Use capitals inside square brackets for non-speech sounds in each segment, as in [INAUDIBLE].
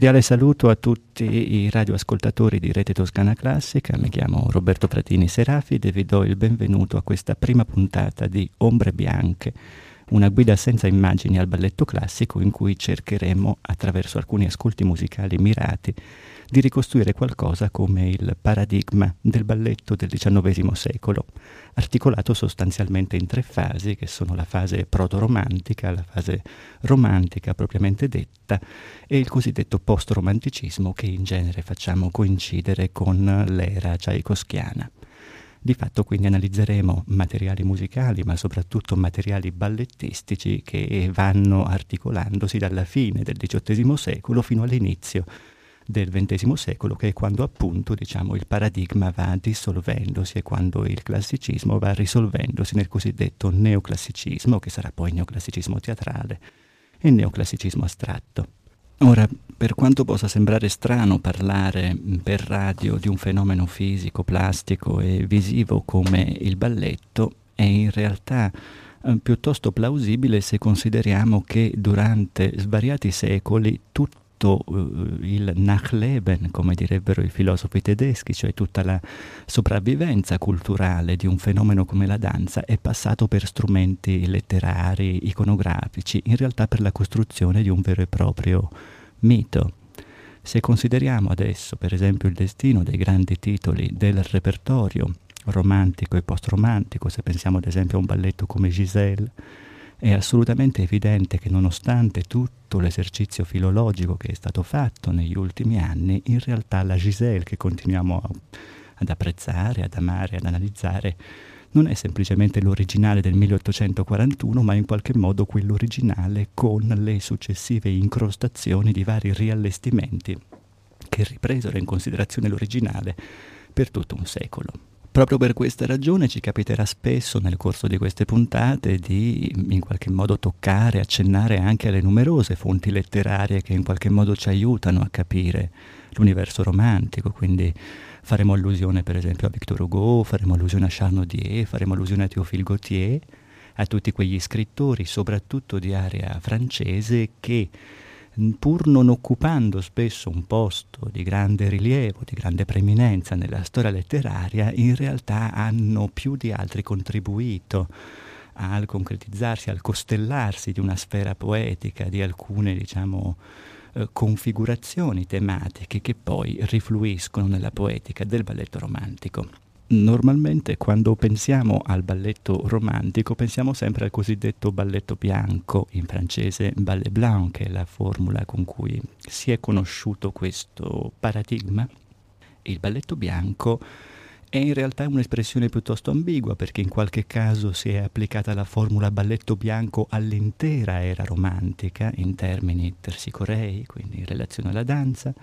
Cordiale saluto a tutti i radioascoltatori di Rete Toscana Classica, mi chiamo Roberto Pratini Serafide e vi do il benvenuto a questa prima puntata di Ombre Bianche, una guida senza immagini al balletto classico in cui cercheremo, attraverso alcuni ascolti musicali mirati, di ricostruire qualcosa come il paradigma del balletto del XIX secolo, articolato sostanzialmente in tre fasi, che sono la fase proto-romantica, la fase romantica propriamente detta e il cosiddetto post-romanticismo che in genere facciamo coincidere con l'era tchaikovskiana. Di fatto quindi analizzeremo materiali musicali, ma soprattutto materiali ballettistici che vanno articolandosi dalla fine del XVIII secolo fino all'inizio del XX secolo, che è quando appunto diciamo, il paradigma va dissolvendosi e quando il classicismo va risolvendosi nel cosiddetto neoclassicismo, che sarà poi neoclassicismo teatrale e neoclassicismo astratto. Ora, per quanto possa sembrare strano parlare per radio di un fenomeno fisico, plastico e visivo come il balletto, è in realtà eh, piuttosto plausibile se consideriamo che durante svariati secoli tutto tutto uh, il Nachleben, come direbbero i filosofi tedeschi, cioè tutta la sopravvivenza culturale di un fenomeno come la danza, è passato per strumenti letterari, iconografici, in realtà per la costruzione di un vero e proprio mito. Se consideriamo adesso, per esempio, il destino dei grandi titoli del repertorio romantico e post-romantico, se pensiamo ad esempio a un balletto come Giselle, è assolutamente evidente che nonostante tutto l'esercizio filologico che è stato fatto negli ultimi anni, in realtà la Giselle che continuiamo ad apprezzare, ad amare, ad analizzare, non è semplicemente l'originale del 1841, ma in qualche modo quell'originale con le successive incrostazioni di vari riallestimenti che ripresero in considerazione l'originale per tutto un secolo. Proprio per questa ragione ci capiterà spesso nel corso di queste puntate di in qualche modo toccare, accennare anche alle numerose fonti letterarie che in qualche modo ci aiutano a capire l'universo romantico, quindi faremo allusione per esempio a Victor Hugo, faremo allusione a Charles Nodier, faremo allusione a Théophile Gautier, a tutti quegli scrittori, soprattutto di area francese, che pur non occupando spesso un posto di grande rilievo, di grande preeminenza nella storia letteraria, in realtà hanno più di altri contribuito al concretizzarsi, al costellarsi di una sfera poetica, di alcune, diciamo, eh, configurazioni tematiche che poi rifluiscono nella poetica del balletto romantico. Normalmente quando pensiamo al balletto romantico pensiamo sempre al cosiddetto balletto bianco, in francese ballet blanc, che è la formula con cui si è conosciuto questo paradigma. Il balletto bianco è in realtà un'espressione piuttosto ambigua perché in qualche caso si è applicata la formula balletto bianco all'intera era romantica in termini tersicorei, quindi in relazione alla danza,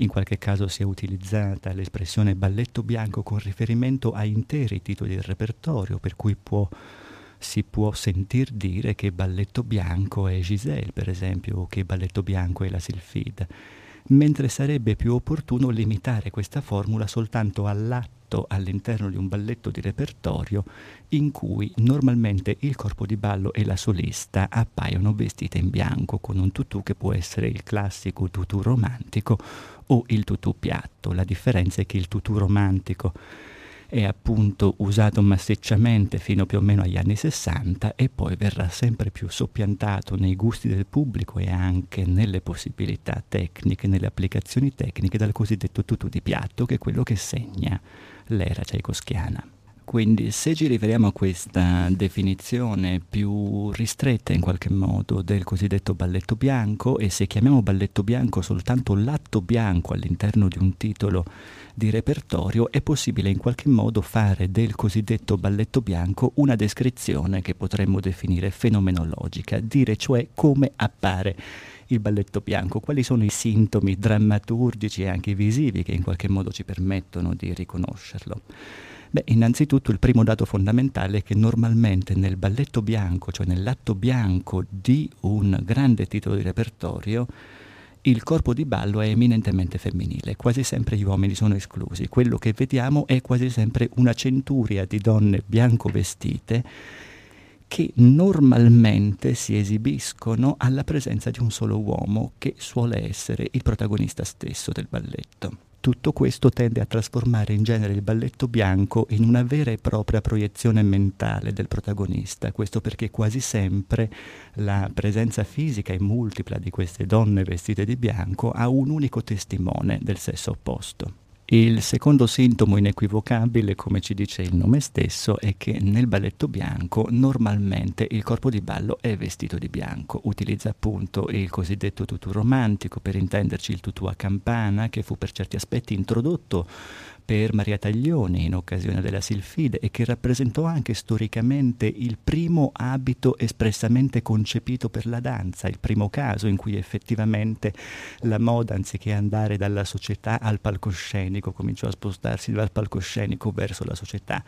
in qualche caso si è utilizzata l'espressione balletto bianco con riferimento a interi titoli del repertorio, per cui può, si può sentir dire che balletto bianco è Giselle, per esempio, o che balletto bianco è la Silfide mentre sarebbe più opportuno limitare questa formula soltanto all'atto all'interno di un balletto di repertorio in cui normalmente il corpo di ballo e la solista appaiono vestite in bianco con un tutù che può essere il classico tutù romantico o il tutù piatto. La differenza è che il tutù romantico è appunto usato massicciamente fino più o meno agli anni 60 e poi verrà sempre più soppiantato nei gusti del pubblico e anche nelle possibilità tecniche, nelle applicazioni tecniche dal cosiddetto tutù di piatto che è quello che segna l'era tchaikovskiana. Quindi se ci riferiamo a questa definizione più ristretta in qualche modo del cosiddetto balletto bianco e se chiamiamo balletto bianco soltanto l'atto bianco all'interno di un titolo di repertorio, è possibile in qualche modo fare del cosiddetto balletto bianco una descrizione che potremmo definire fenomenologica, dire cioè come appare il balletto bianco? Quali sono i sintomi drammaturgici e anche visivi che in qualche modo ci permettono di riconoscerlo? Beh, innanzitutto il primo dato fondamentale è che normalmente nel balletto bianco, cioè nell'atto bianco di un grande titolo di repertorio, il corpo di ballo è eminentemente femminile, quasi sempre gli uomini sono esclusi. Quello che vediamo è quasi sempre una centuria di donne bianco vestite che normalmente si esibiscono alla presenza di un solo uomo che suole essere il protagonista stesso del balletto. Tutto questo tende a trasformare in genere il balletto bianco in una vera e propria proiezione mentale del protagonista, questo perché quasi sempre la presenza fisica e multipla di queste donne vestite di bianco ha un unico testimone del sesso opposto. Il secondo sintomo inequivocabile, come ci dice il nome stesso, è che nel balletto bianco normalmente il corpo di ballo è vestito di bianco, utilizza appunto il cosiddetto tutù romantico, per intenderci il tutù a campana, che fu per certi aspetti introdotto per Maria Taglioni in occasione della Silfide e che rappresentò anche storicamente il primo abito espressamente concepito per la danza, il primo caso in cui effettivamente la moda anziché andare dalla società al palcoscenico cominciò a spostarsi dal palcoscenico verso la società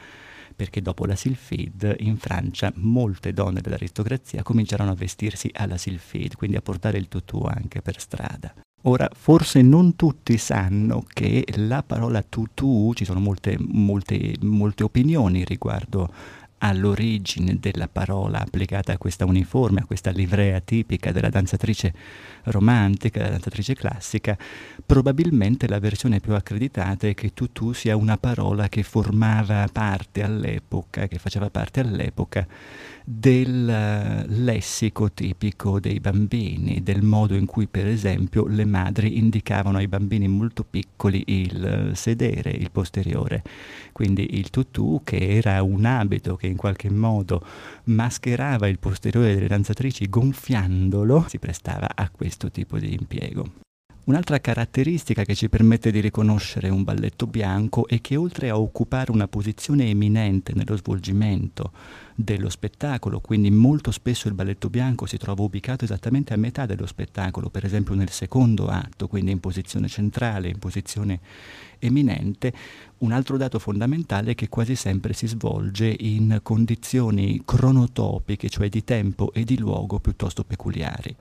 perché dopo la Silfide in Francia molte donne dell'aristocrazia cominciarono a vestirsi alla Silfide, quindi a portare il tutù anche per strada. Ora, forse non tutti sanno che la parola tutù, ci sono molte, molte, molte opinioni riguardo all'origine della parola applicata a questa uniforme, a questa livrea tipica della danzatrice romantica, della danzatrice classica, probabilmente la versione più accreditata è che tutù sia una parola che formava parte all'epoca, che faceva parte all'epoca del eh, lessico tipico dei bambini, del modo in cui per esempio le madri indicavano ai bambini molto piccoli il sedere, il posteriore. Quindi il tutù, che era un abito che in qualche modo mascherava il posteriore delle danzatrici gonfiandolo, si prestava a questo tipo di impiego. Un'altra caratteristica che ci permette di riconoscere un balletto bianco è che oltre a occupare una posizione eminente nello svolgimento dello spettacolo, quindi molto spesso il balletto bianco si trova ubicato esattamente a metà dello spettacolo, per esempio nel secondo atto, quindi in posizione centrale, in posizione eminente, un altro dato fondamentale è che quasi sempre si svolge in condizioni cronotopiche, cioè di tempo e di luogo piuttosto peculiari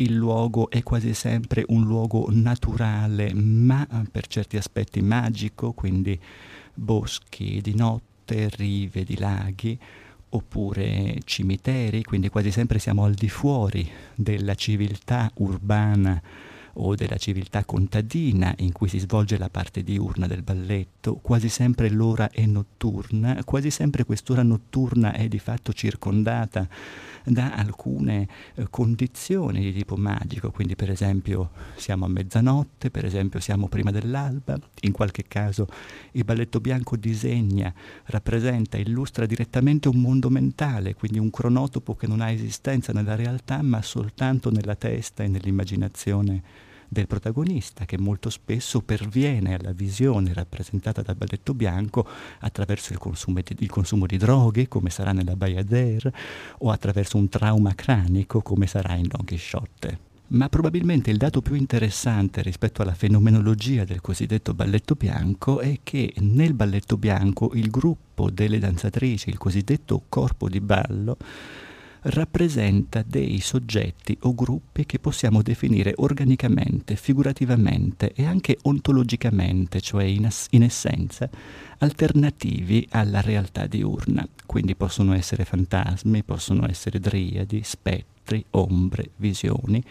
il luogo è quasi sempre un luogo naturale, ma per certi aspetti magico, quindi boschi di notte, rive di laghi, oppure cimiteri, quindi quasi sempre siamo al di fuori della civiltà urbana o della civiltà contadina in cui si svolge la parte diurna del balletto, quasi sempre l'ora è notturna, quasi sempre quest'ora notturna è di fatto circondata da alcune eh, condizioni di tipo magico, quindi per esempio siamo a mezzanotte, per esempio siamo prima dell'alba, in qualche caso il balletto bianco disegna, rappresenta, illustra direttamente un mondo mentale, quindi un cronotopo che non ha esistenza nella realtà ma soltanto nella testa e nell'immaginazione del protagonista che molto spesso perviene alla visione rappresentata dal balletto bianco attraverso il consumo di, il consumo di droghe come sarà nella Bayadère o attraverso un trauma cranico come sarà in Don Quixote. Ma probabilmente il dato più interessante rispetto alla fenomenologia del cosiddetto balletto bianco è che nel balletto bianco il gruppo delle danzatrici, il cosiddetto corpo di ballo, rappresenta dei soggetti o gruppi che possiamo definire organicamente, figurativamente e anche ontologicamente, cioè in, in essenza, alternativi alla realtà diurna. Quindi possono essere fantasmi, possono essere driadi, spettri, ombre, visioni,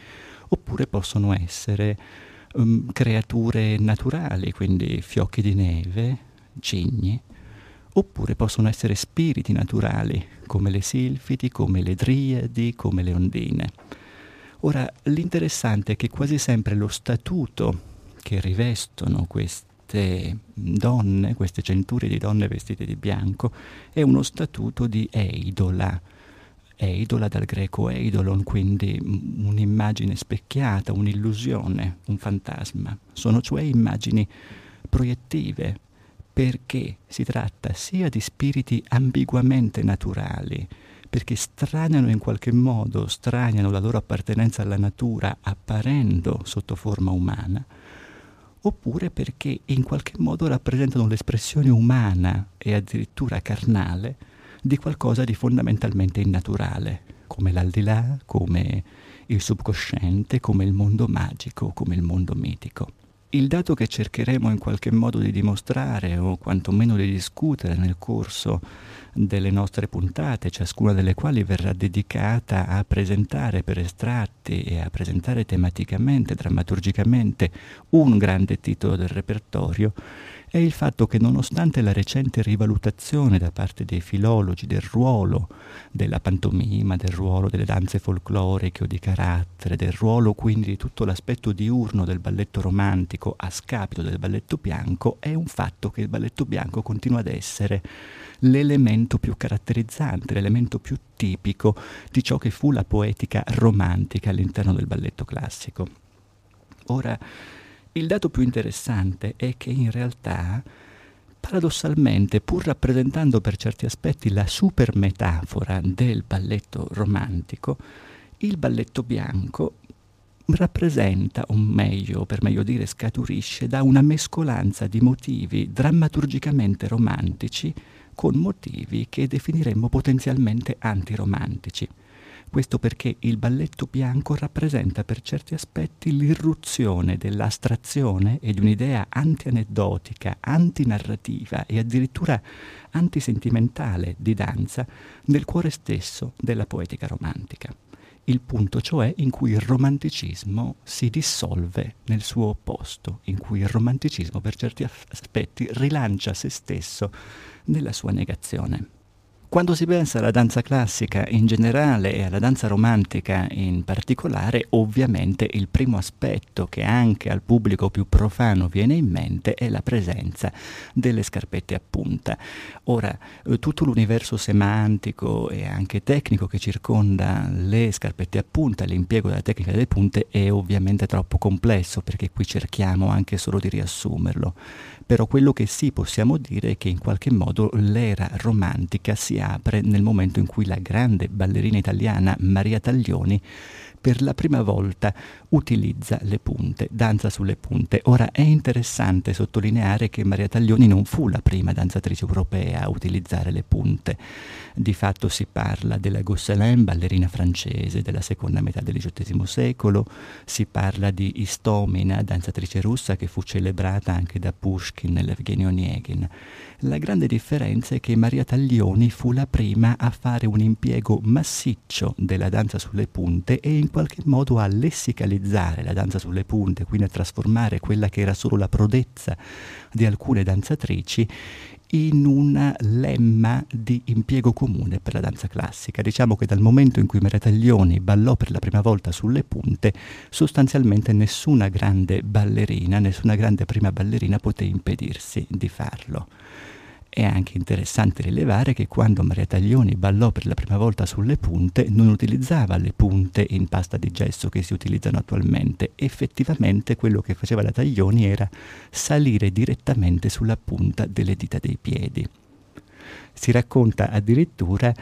oppure possono essere um, creature naturali, quindi fiocchi di neve, cigni, oppure possono essere spiriti naturali, come le silfidi, come le driadi, come le ondine. Ora, l'interessante è che quasi sempre lo statuto che rivestono queste donne, queste centurie di donne vestite di bianco, è uno statuto di eidola. Eidola dal greco eidolon, quindi un'immagine specchiata, un'illusione, un fantasma. Sono cioè immagini proiettive, perché si tratta sia di spiriti ambiguamente naturali, perché straniano in qualche modo, straniano la loro appartenenza alla natura apparendo sotto forma umana, oppure perché in qualche modo rappresentano l'espressione umana e addirittura carnale di qualcosa di fondamentalmente innaturale, come l'aldilà, come il subconsciente, come il mondo magico, come il mondo mitico. Il dato che cercheremo in qualche modo di dimostrare o quantomeno di discutere nel corso delle nostre puntate, ciascuna delle quali verrà dedicata a presentare per estratti e a presentare tematicamente, drammaturgicamente un grande titolo del repertorio, è il fatto che nonostante la recente rivalutazione da parte dei filologi del ruolo della pantomima, del ruolo delle danze folcloriche o di carattere, del ruolo quindi di tutto l'aspetto diurno del balletto romantico a scapito del balletto bianco, è un fatto che il balletto bianco continua ad essere l'elemento più caratterizzante, l'elemento più tipico di ciò che fu la poetica romantica all'interno del balletto classico. Ora, il dato più interessante è che in realtà, paradossalmente, pur rappresentando per certi aspetti la super metafora del balletto romantico, il balletto bianco rappresenta, o meglio, per meglio dire, scaturisce da una mescolanza di motivi drammaturgicamente romantici con motivi che definiremmo potenzialmente antiromantici. Questo perché il balletto bianco rappresenta per certi aspetti l'irruzione dell'astrazione e di un'idea anti-aneddotica, antinarrativa e addirittura antisentimentale di danza nel cuore stesso della poetica romantica. Il punto cioè in cui il romanticismo si dissolve nel suo opposto, in cui il romanticismo per certi aspetti rilancia se stesso nella sua negazione. Quando si pensa alla danza classica in generale e alla danza romantica in particolare, ovviamente il primo aspetto che anche al pubblico più profano viene in mente è la presenza delle scarpette a punta. Ora, eh, tutto l'universo semantico e anche tecnico che circonda le scarpette a punta, l'impiego della tecnica delle punte è ovviamente troppo complesso perché qui cerchiamo anche solo di riassumerlo però quello che sì possiamo dire è che in qualche modo l'era romantica si apre nel momento in cui la grande ballerina italiana Maria Taglioni per la prima volta utilizza le punte, danza sulle punte. Ora è interessante sottolineare che Maria Taglioni non fu la prima danzatrice europea a utilizzare le punte. Di fatto si parla della Gosselin, ballerina francese della seconda metà del XVIII secolo, si parla di Istomina, danzatrice russa che fu celebrata anche da Pushkin nell'Evgeny Onegin. La grande differenza è che Maria Taglioni fu la prima a fare un impiego massiccio della danza sulle punte e in qualche modo a lessicalizzare la danza sulle punte, quindi a trasformare quella che era solo la prodezza di alcune danzatrici in un lemma di impiego comune per la danza classica. Diciamo che dal momento in cui Maria Taglioni ballò per la prima volta sulle punte, sostanzialmente nessuna grande ballerina, nessuna grande prima ballerina poté impedirsi di farlo. È anche interessante rilevare che quando Maria Taglioni ballò per la prima volta sulle punte non utilizzava le punte in pasta di gesso che si utilizzano attualmente. Effettivamente quello che faceva la Taglioni era salire direttamente sulla punta delle dita dei piedi. Si racconta addirittura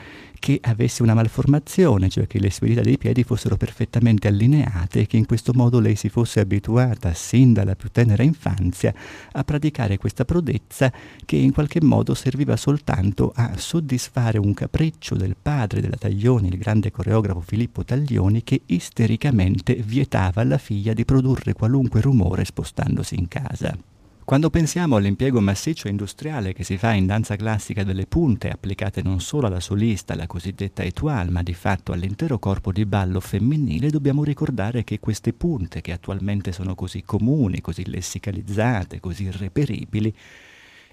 che avesse una malformazione, cioè che le sue dita dei piedi fossero perfettamente allineate e che in questo modo lei si fosse abituata sin dalla più tenera infanzia a praticare questa prodezza che in qualche modo serviva soltanto a soddisfare un capriccio del padre della Taglioni, il grande coreografo Filippo Taglioni, che istericamente vietava alla figlia di produrre qualunque rumore spostandosi in casa. Quando pensiamo all'impiego massiccio e industriale che si fa in danza classica delle punte, applicate non solo alla solista, la cosiddetta étoile, ma di fatto all'intero corpo di ballo femminile, dobbiamo ricordare che queste punte, che attualmente sono così comuni, così lessicalizzate, così irreperibili,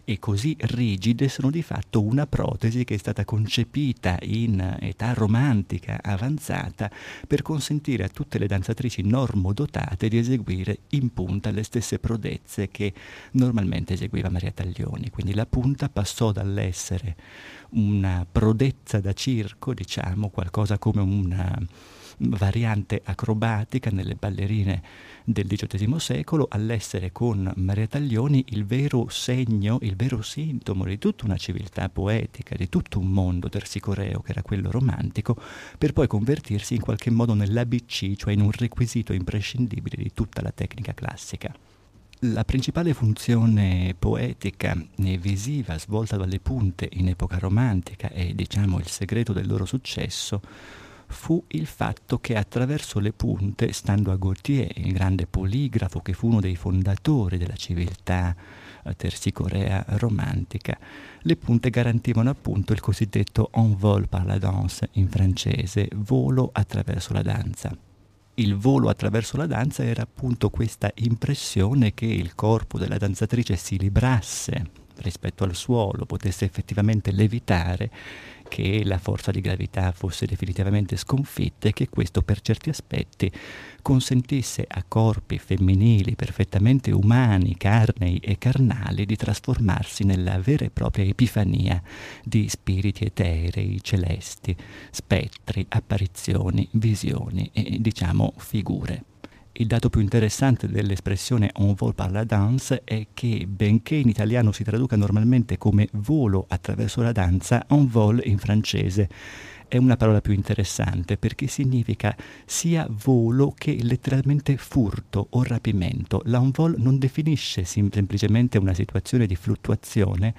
e così rigide sono di fatto una protesi che è stata concepita in età romantica avanzata per consentire a tutte le danzatrici normodotate di eseguire in punta le stesse prodezze che normalmente eseguiva Maria Taglioni. Quindi la punta passò dall'essere una prodezza da circo, diciamo, qualcosa come una variante acrobatica nelle ballerine del XVIII secolo, all'essere con Maria Taglioni il vero segno, il vero sintomo di tutta una civiltà poetica, di tutto un mondo tersicoreo che era quello romantico, per poi convertirsi in qualche modo nell'ABC, cioè in un requisito imprescindibile di tutta la tecnica classica. La principale funzione poetica e visiva svolta dalle punte in epoca romantica e diciamo il segreto del loro successo fu il fatto che attraverso le punte, stando a Gautier, il grande poligrafo che fu uno dei fondatori della civiltà eh, tersicorea romantica, le punte garantivano appunto il cosiddetto en vol par la danse in francese, volo attraverso la danza. Il volo attraverso la danza era appunto questa impressione che il corpo della danzatrice si librasse rispetto al suolo, potesse effettivamente levitare che la forza di gravità fosse definitivamente sconfitta e che questo per certi aspetti consentisse a corpi femminili perfettamente umani, carnei e carnali di trasformarsi nella vera e propria epifania di spiriti eterei, celesti, spettri, apparizioni, visioni e diciamo figure. Il dato più interessante dell'espressione on vol par la danse è che, benché in italiano si traduca normalmente come volo attraverso la danza, on vol in francese è una parola più interessante perché significa sia volo che letteralmente furto o rapimento. L'envol non definisce semplicemente una situazione di fluttuazione,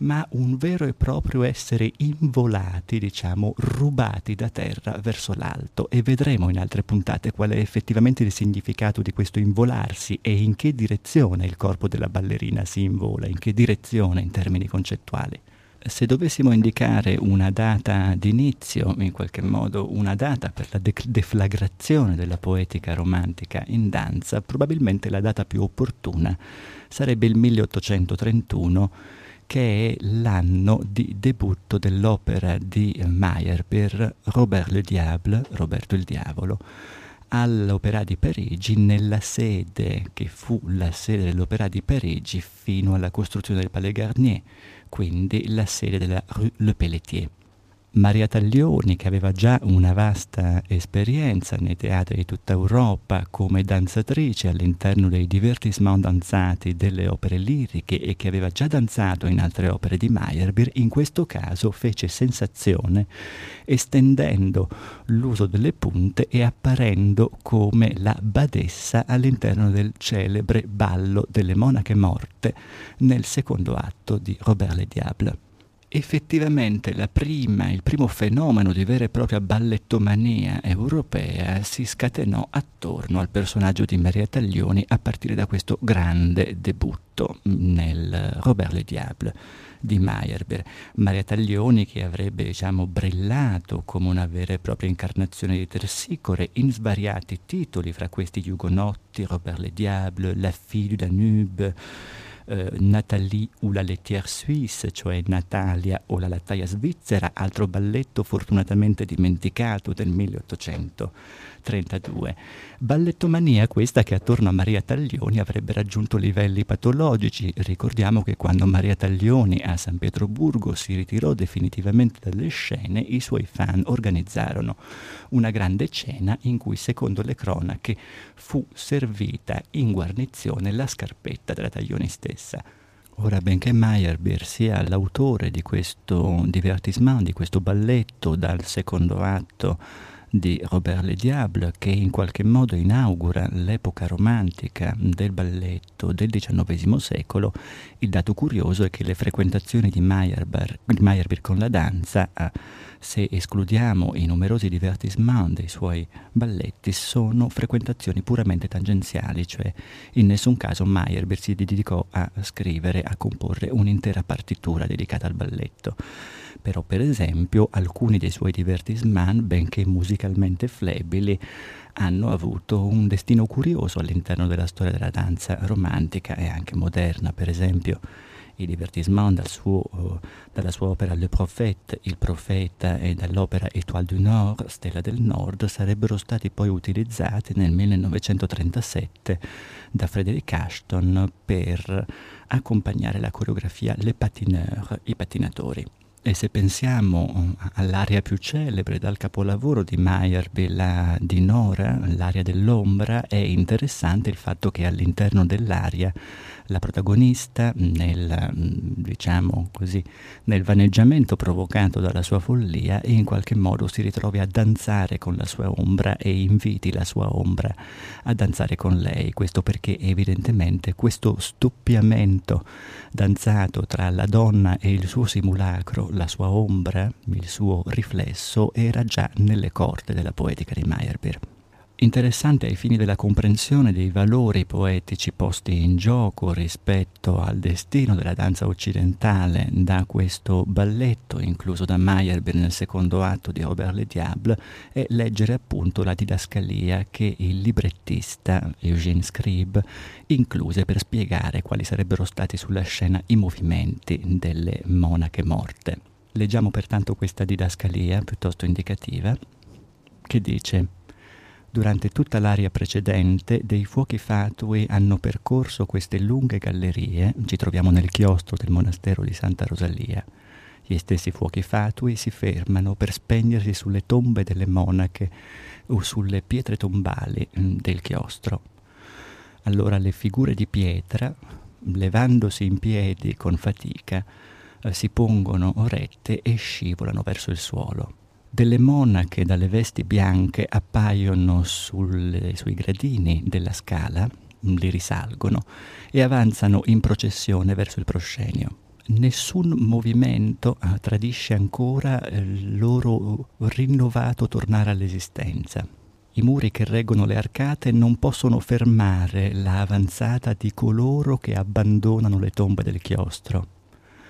ma un vero e proprio essere involati, diciamo, rubati da terra verso l'alto. E vedremo in altre puntate qual è effettivamente il significato di questo involarsi e in che direzione il corpo della ballerina si invola, in che direzione in termini concettuali. Se dovessimo indicare una data d'inizio, in qualche modo una data per la de- deflagrazione della poetica romantica in danza, probabilmente la data più opportuna sarebbe il 1831 che è l'anno di debutto dell'opera di Mayer per Robert le Diable, Roberto il Diavolo, all'Opera di Parigi nella sede che fu la sede dell'Opera di Parigi fino alla costruzione del Palais Garnier quindi la sede della Rue Le Pelletier. Maria Taglioni, che aveva già una vasta esperienza nei teatri di tutta Europa come danzatrice all'interno dei divertissement danzati delle opere liriche e che aveva già danzato in altre opere di Meyerbeer, in questo caso fece sensazione estendendo l'uso delle punte e apparendo come la badessa all'interno del celebre ballo delle monache morte nel secondo atto di Robert Le Diable effettivamente prima, il primo fenomeno di vera e propria ballettomania europea si scatenò attorno al personaggio di Maria Taglioni a partire da questo grande debutto nel Robert le Diable di Meyerbeer. Maria Taglioni che avrebbe diciamo, brillato come una vera e propria incarnazione di Tersicore in svariati titoli, fra questi gli Ugonotti, Robert le Diable, La fille du Danube, eh, Nathalie ou la laitière suisse, cioè Natalia o la lattaia svizzera, altro balletto fortunatamente dimenticato del 1832. Ballettomania questa che attorno a Maria Taglioni avrebbe raggiunto livelli patologici. Ricordiamo che quando Maria Taglioni a San Pietroburgo si ritirò definitivamente dalle scene, i suoi fan organizzarono una grande cena in cui, secondo le cronache, fu servita in guarnizione la scarpetta della Taglioni stessa. Ora, benché Meyerbeer sia l'autore di questo divertissement, di questo balletto dal secondo atto di Robert Le Diable che in qualche modo inaugura l'epoca romantica del balletto del XIX secolo, il dato curioso è che le frequentazioni di Meyerbeer, con la danza, se escludiamo i numerosi divertissement dei suoi balletti, sono frequentazioni puramente tangenziali, cioè in nessun caso Meyerbeer si dedicò a scrivere, a comporre un'intera partitura dedicata al balletto però per esempio alcuni dei suoi divertissement, benché musicalmente flebili, hanno avuto un destino curioso all'interno della storia della danza romantica e anche moderna, per esempio i divertissement dal suo, dalla sua opera Le Prophète, Il Profeta e dall'opera Étoile du Nord, Stella del Nord, sarebbero stati poi utilizzati nel 1937 da Frederick Ashton per accompagnare la coreografia Le Patineurs, i pattinatori. E se pensiamo eh, all'area più celebre dal capolavoro di Meyerbeer, la di Nora, l'area dell'ombra, è interessante il fatto che all'interno dell'area la protagonista nel, diciamo così, nel vaneggiamento provocato dalla sua follia in qualche modo si ritrovi a danzare con la sua ombra e inviti la sua ombra a danzare con lei. Questo perché evidentemente questo stoppiamento danzato tra la donna e il suo simulacro, la sua ombra, il suo riflesso, era già nelle corde della poetica di Meyerbeer interessante ai fini della comprensione dei valori poetici posti in gioco rispetto al destino della danza occidentale da questo balletto incluso da Meyerbeer nel secondo atto di Robert Le Diable è leggere appunto la didascalia che il librettista Eugene Scribe incluse per spiegare quali sarebbero stati sulla scena i movimenti delle monache morte. Leggiamo pertanto questa didascalia piuttosto indicativa che dice Durante tutta l'area precedente dei fuochi fatui hanno percorso queste lunghe gallerie, ci troviamo nel chiostro del monastero di Santa Rosalia. Gli stessi fuochi fatui si fermano per spegnersi sulle tombe delle monache o sulle pietre tombali mm, del chiostro. Allora le figure di pietra, levandosi in piedi con fatica, eh, si pongono rette e scivolano verso il suolo. Delle monache dalle vesti bianche appaiono sul, sui gradini della scala, li risalgono e avanzano in processione verso il proscenio. Nessun movimento ah, tradisce ancora eh, il loro rinnovato tornare all'esistenza. I muri che reggono le arcate non possono fermare l'avanzata di coloro che abbandonano le tombe del chiostro.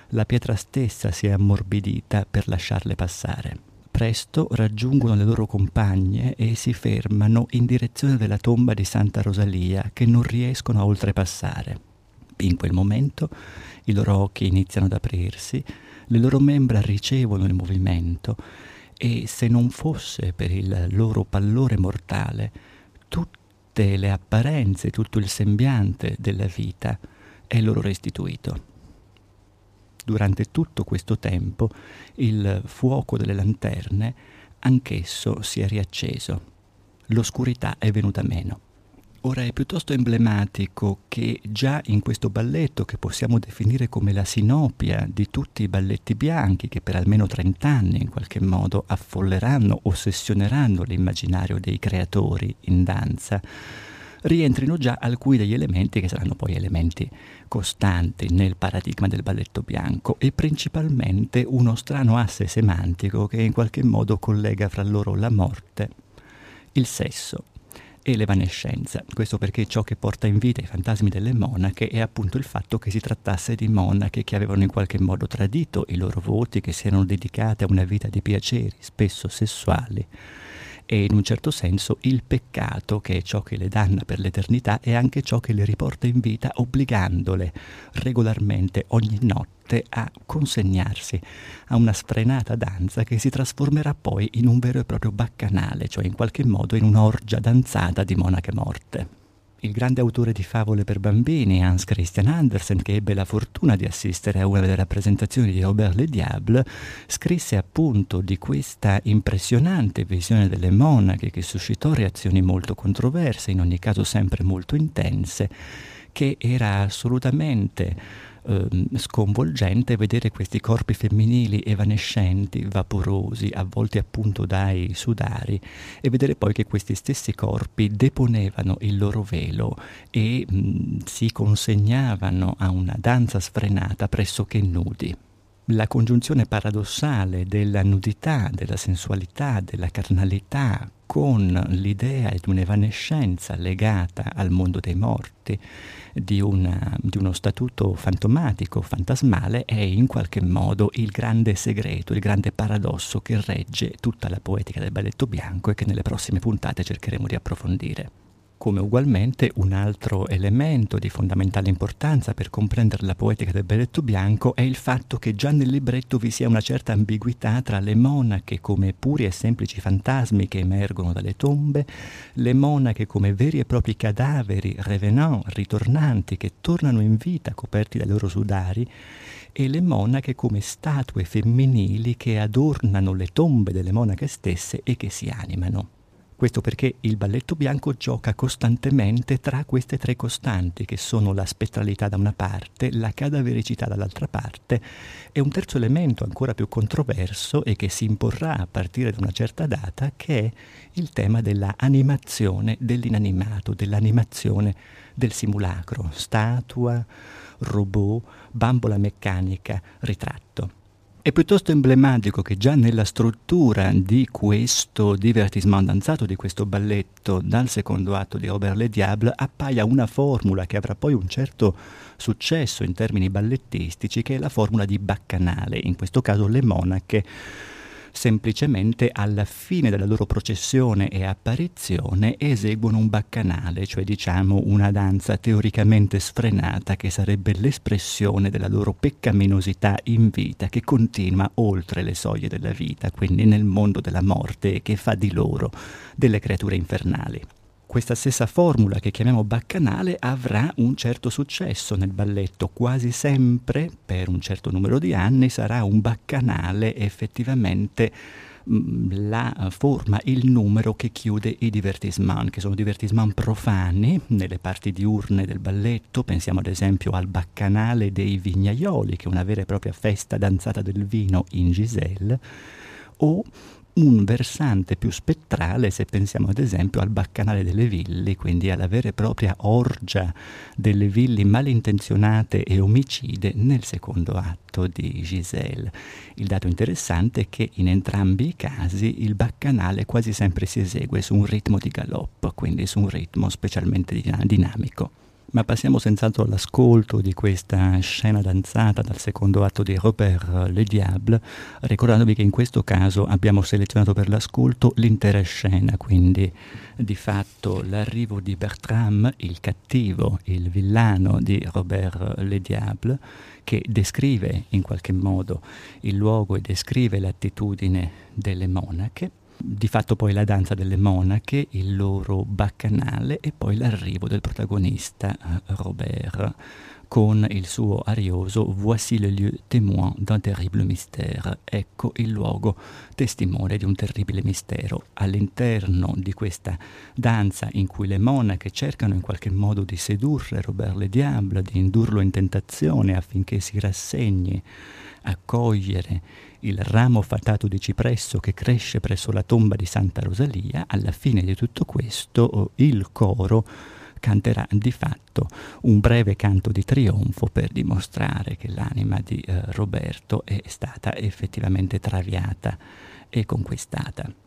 La pietra stessa si è ammorbidita per lasciarle passare. Presto raggiungono le loro compagne e si fermano in direzione della tomba di Santa Rosalia che non riescono a oltrepassare. In quel momento i loro occhi iniziano ad aprirsi, le loro membra ricevono il movimento e se non fosse per il loro pallore mortale, tutte le apparenze, tutto il sembiante della vita è loro restituito durante tutto questo tempo il fuoco delle lanterne anch'esso si è riacceso. L'oscurità è venuta meno. Ora è piuttosto emblematico che già in questo balletto, che possiamo definire come la sinopia di tutti i balletti bianchi, che per almeno 30 anni in qualche modo affolleranno, ossessioneranno l'immaginario dei creatori in danza, rientrino già alcuni degli elementi che saranno poi elementi costanti nel paradigma del balletto bianco e principalmente uno strano asse semantico che in qualche modo collega fra loro la morte, il sesso e l'evanescenza. Questo perché ciò che porta in vita i fantasmi delle monache è appunto il fatto che si trattasse di monache che avevano in qualche modo tradito i loro voti, che si erano dedicate a una vita di piaceri, spesso sessuali e in un certo senso il peccato, che è ciò che le danna per l'eternità, è anche ciò che le riporta in vita, obbligandole regolarmente ogni notte a consegnarsi a una sfrenata danza che si trasformerà poi in un vero e proprio baccanale, cioè in qualche modo in un'orgia danzata di monache morte il grande autore di favole per bambini, Hans Christian Andersen, che ebbe la fortuna di assistere a una delle rappresentazioni di Robert Le Diable, scrisse appunto di questa impressionante visione delle monache che suscitò reazioni molto controverse, in ogni caso sempre molto intense, che era assolutamente eh, sconvolgente vedere questi corpi femminili evanescenti, vaporosi, avvolti appunto dai sudari e vedere poi che questi stessi corpi deponevano il loro velo e mh, si consegnavano a una danza sfrenata pressoché nudi. La congiunzione paradossale della nudità, della sensualità, della carnalità con l'idea di un'evanescenza legata al mondo dei morti, di, una, di, uno statuto fantomatico, fantasmale, è in qualche modo il grande segreto, il grande paradosso che regge tutta la poetica del balletto bianco e che nelle prossime puntate cercheremo di approfondire come ugualmente un altro elemento di fondamentale importanza per comprendere la poetica del belletto bianco è il fatto che già nel libretto vi sia una certa ambiguità tra le monache come puri e semplici fantasmi che emergono dalle tombe, le monache come veri e propri cadaveri, revenant, ritornanti, che tornano in vita coperti dai loro sudari, e le monache come statue femminili che adornano le tombe delle monache stesse e che si animano. Questo perché il balletto bianco gioca costantemente tra queste tre costanti, che sono la spettralità da una parte, la cadavericità dall'altra parte, e un terzo elemento ancora più controverso e che si imporrà a partire da una certa data, che è il tema della animazione dell'inanimato, dell'animazione del simulacro, statua, robot, bambola meccanica, ritratto. È piuttosto emblematico che già nella struttura di questo divertissement danzato, di questo balletto, dal secondo atto di Robert Le Diable, appaia una formula che avrà poi un certo successo in termini ballettistici, che è la formula di Baccanale, in questo caso le monache semplicemente alla fine della loro processione e apparizione eseguono un baccanale, cioè diciamo una danza teoricamente sfrenata che sarebbe l'espressione della loro peccaminosità in vita che continua oltre le soglie della vita, quindi nel mondo della morte e che fa di loro delle creature infernali questa stessa formula che chiamiamo baccanale avrà un certo successo nel balletto, quasi sempre per un certo numero di anni sarà un baccanale effettivamente mm, la forma, il numero che chiude i divertissement, che sono divertissement profani nelle parti diurne del balletto, pensiamo ad esempio al baccanale dei vignaioli, che è una vera e propria festa danzata del vino in Giselle, o un versante più spettrale se pensiamo ad esempio al baccanale delle villi, quindi alla vera e propria orgia delle villi malintenzionate e omicide nel secondo atto di Giselle. Il dato interessante è che in entrambi i casi il baccanale quasi sempre si esegue su un ritmo di galoppo, quindi su un ritmo specialmente dinamico. Ma passiamo senz'altro all'ascolto di questa scena danzata dal secondo atto di Robert Le Diable, ricordandovi che in questo caso abbiamo selezionato per l'ascolto l'intera scena, quindi di fatto l'arrivo di Bertram, il cattivo, il villano di Robert Le Diable, che descrive in qualche modo il luogo e descrive l'attitudine delle monache di fatto poi la danza delle monache, il loro baccanale e poi l'arrivo del protagonista eh, Robert con il suo arioso Voici le lieu témoin d'un terrible mystère. Ecco il luogo testimone di un terribile mistero. All'interno di questa danza in cui le monache cercano in qualche modo di sedurre Robert le Diable, di indurlo in tentazione affinché si rassegni a cogliere il ramo fatato di cipresso che cresce presso la tomba di Santa Rosalia, alla fine di tutto questo il coro canterà di fatto un breve canto di trionfo per dimostrare che l'anima di eh, Roberto è stata effettivamente traviata e conquistata.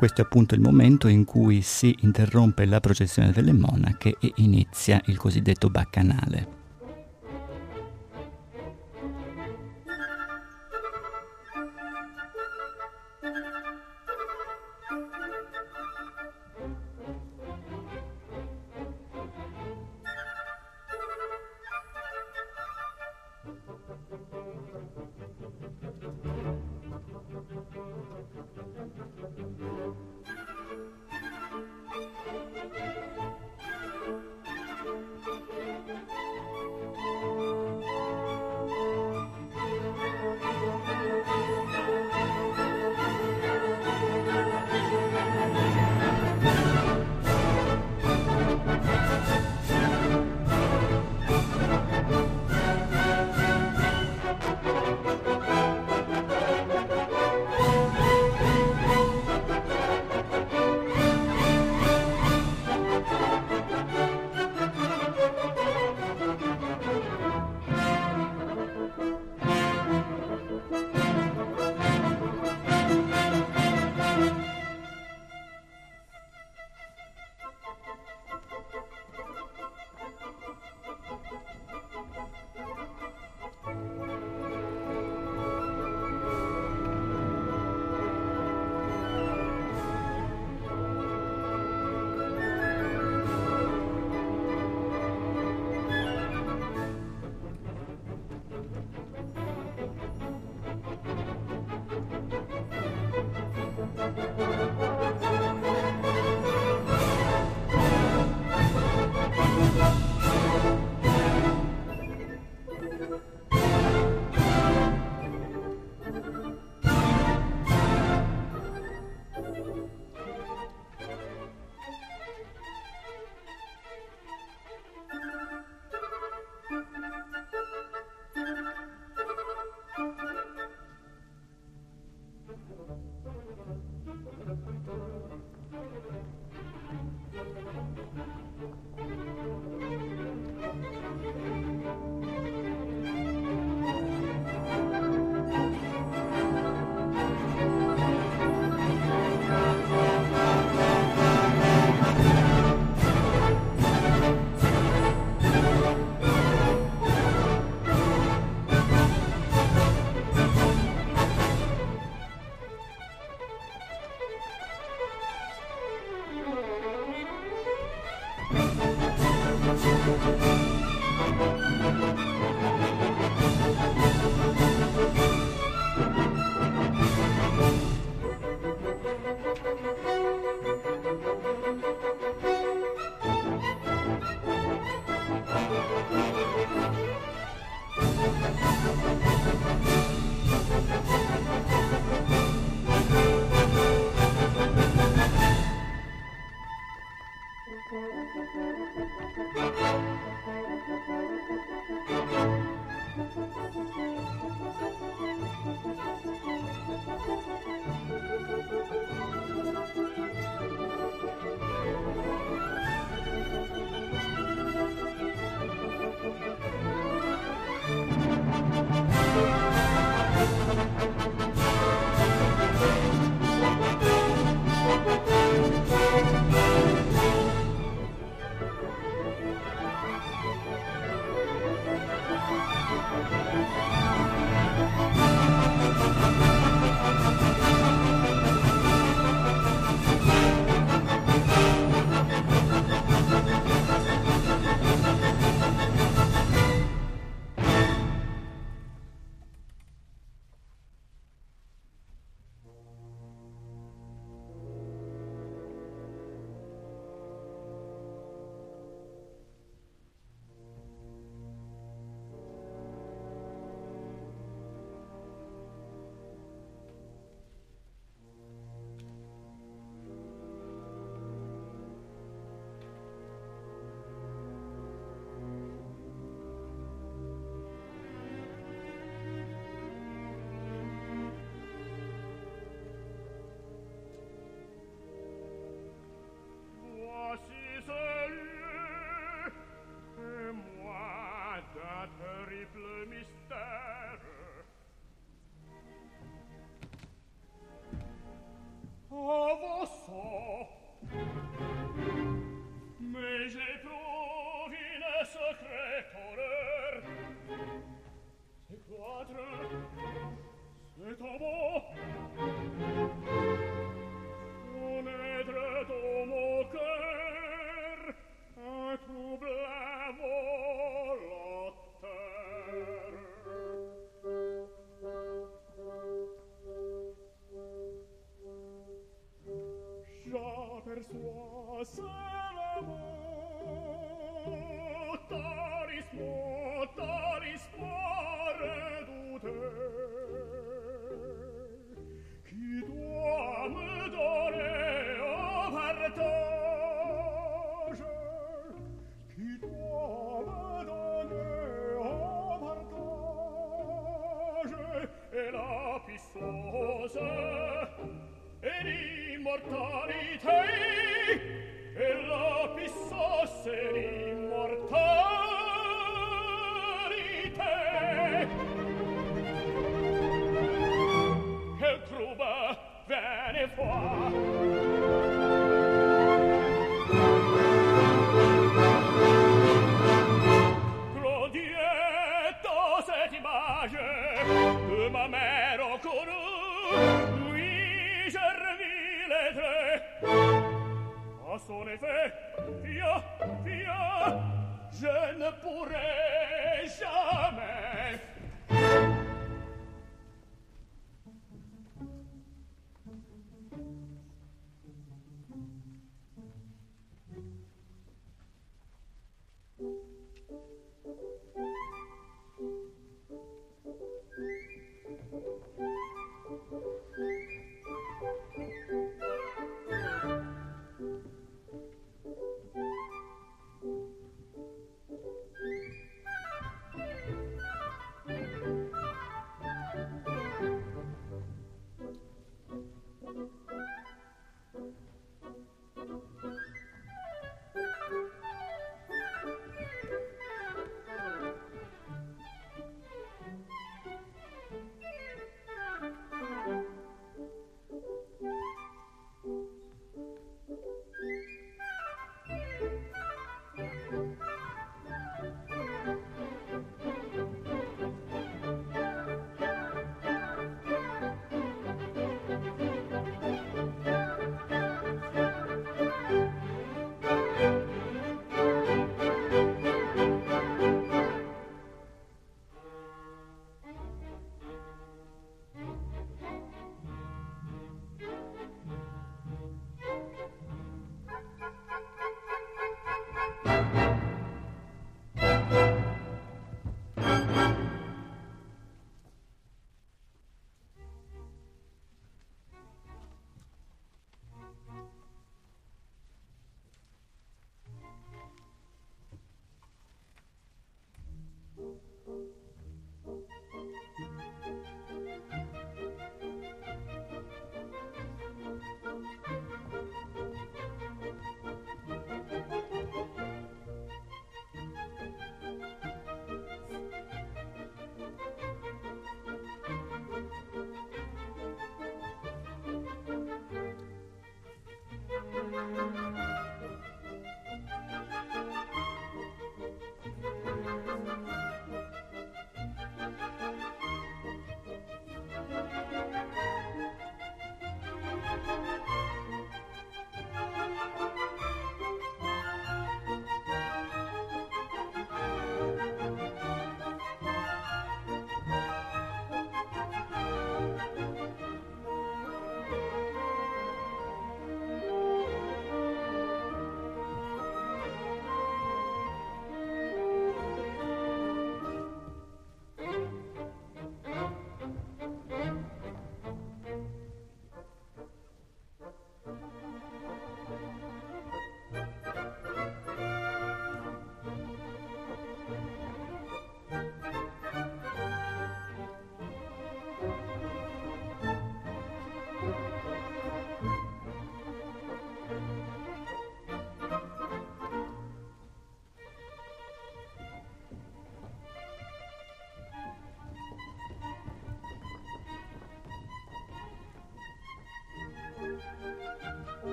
Questo è appunto il momento in cui si interrompe la processione delle monache e inizia il cosiddetto baccanale.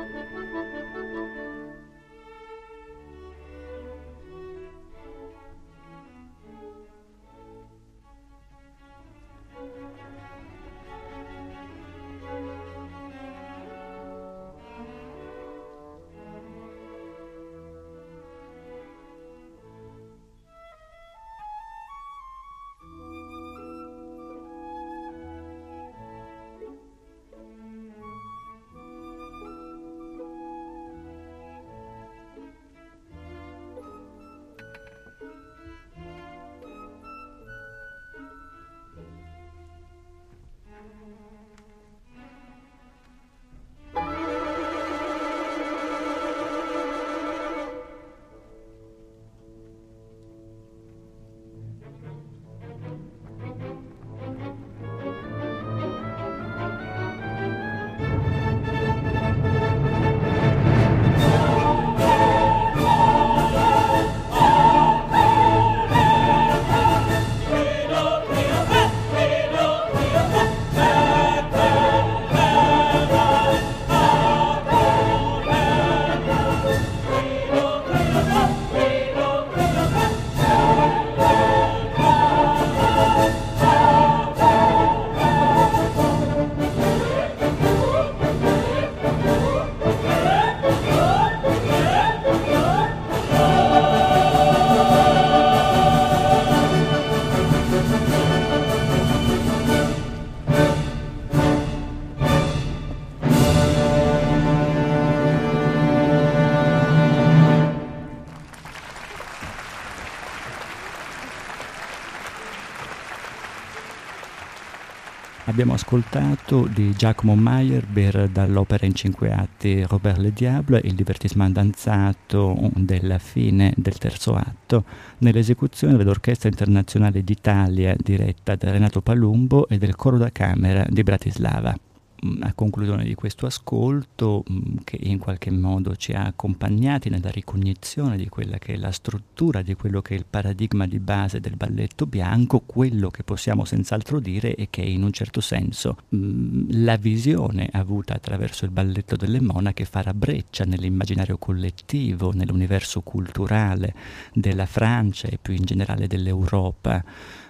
Abbiamo ascoltato di Giacomo Meyerbeer dall'opera in cinque atti Robert Le Diable il divertissement danzato della fine del terzo atto nell'esecuzione dell'Orchestra Internazionale d'Italia diretta da Renato Palumbo e del Coro da Camera di Bratislava. A conclusione di questo ascolto che in qualche modo ci ha accompagnati nella ricognizione di quella che è la struttura, di quello che è il paradigma di base del balletto bianco, quello che possiamo senz'altro dire è che in un certo senso la visione avuta attraverso il balletto delle monache farà breccia nell'immaginario collettivo, nell'universo culturale della Francia e più in generale dell'Europa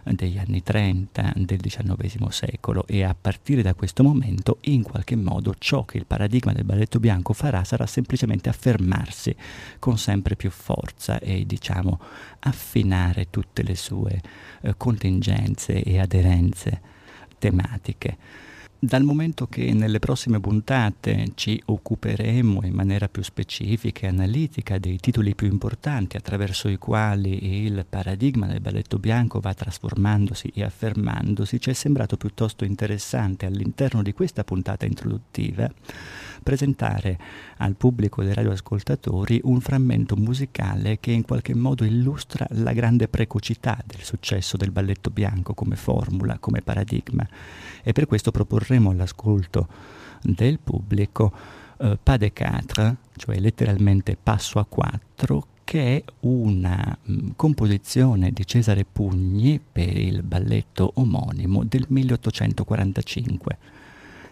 degli anni 30 del XIX secolo e a partire da questo momento in qualche modo ciò che il paradigma del balletto bianco farà sarà semplicemente affermarsi con sempre più forza e diciamo affinare tutte le sue eh, contingenze e aderenze tematiche. Dal momento che nelle prossime puntate ci occuperemo in maniera più specifica e analitica dei titoli più importanti attraverso i quali il paradigma del balletto bianco va trasformandosi e affermandosi, ci è sembrato piuttosto interessante all'interno di questa puntata introduttiva presentare al pubblico dei radioascoltatori un frammento musicale che in qualche modo illustra la grande precocità del successo del balletto bianco come formula, come paradigma e per questo proporremo all'ascolto del pubblico eh, Pas de quatre, cioè letteralmente passo a quattro, che è una mh, mm, composizione di Cesare Pugni per il balletto omonimo del 1845.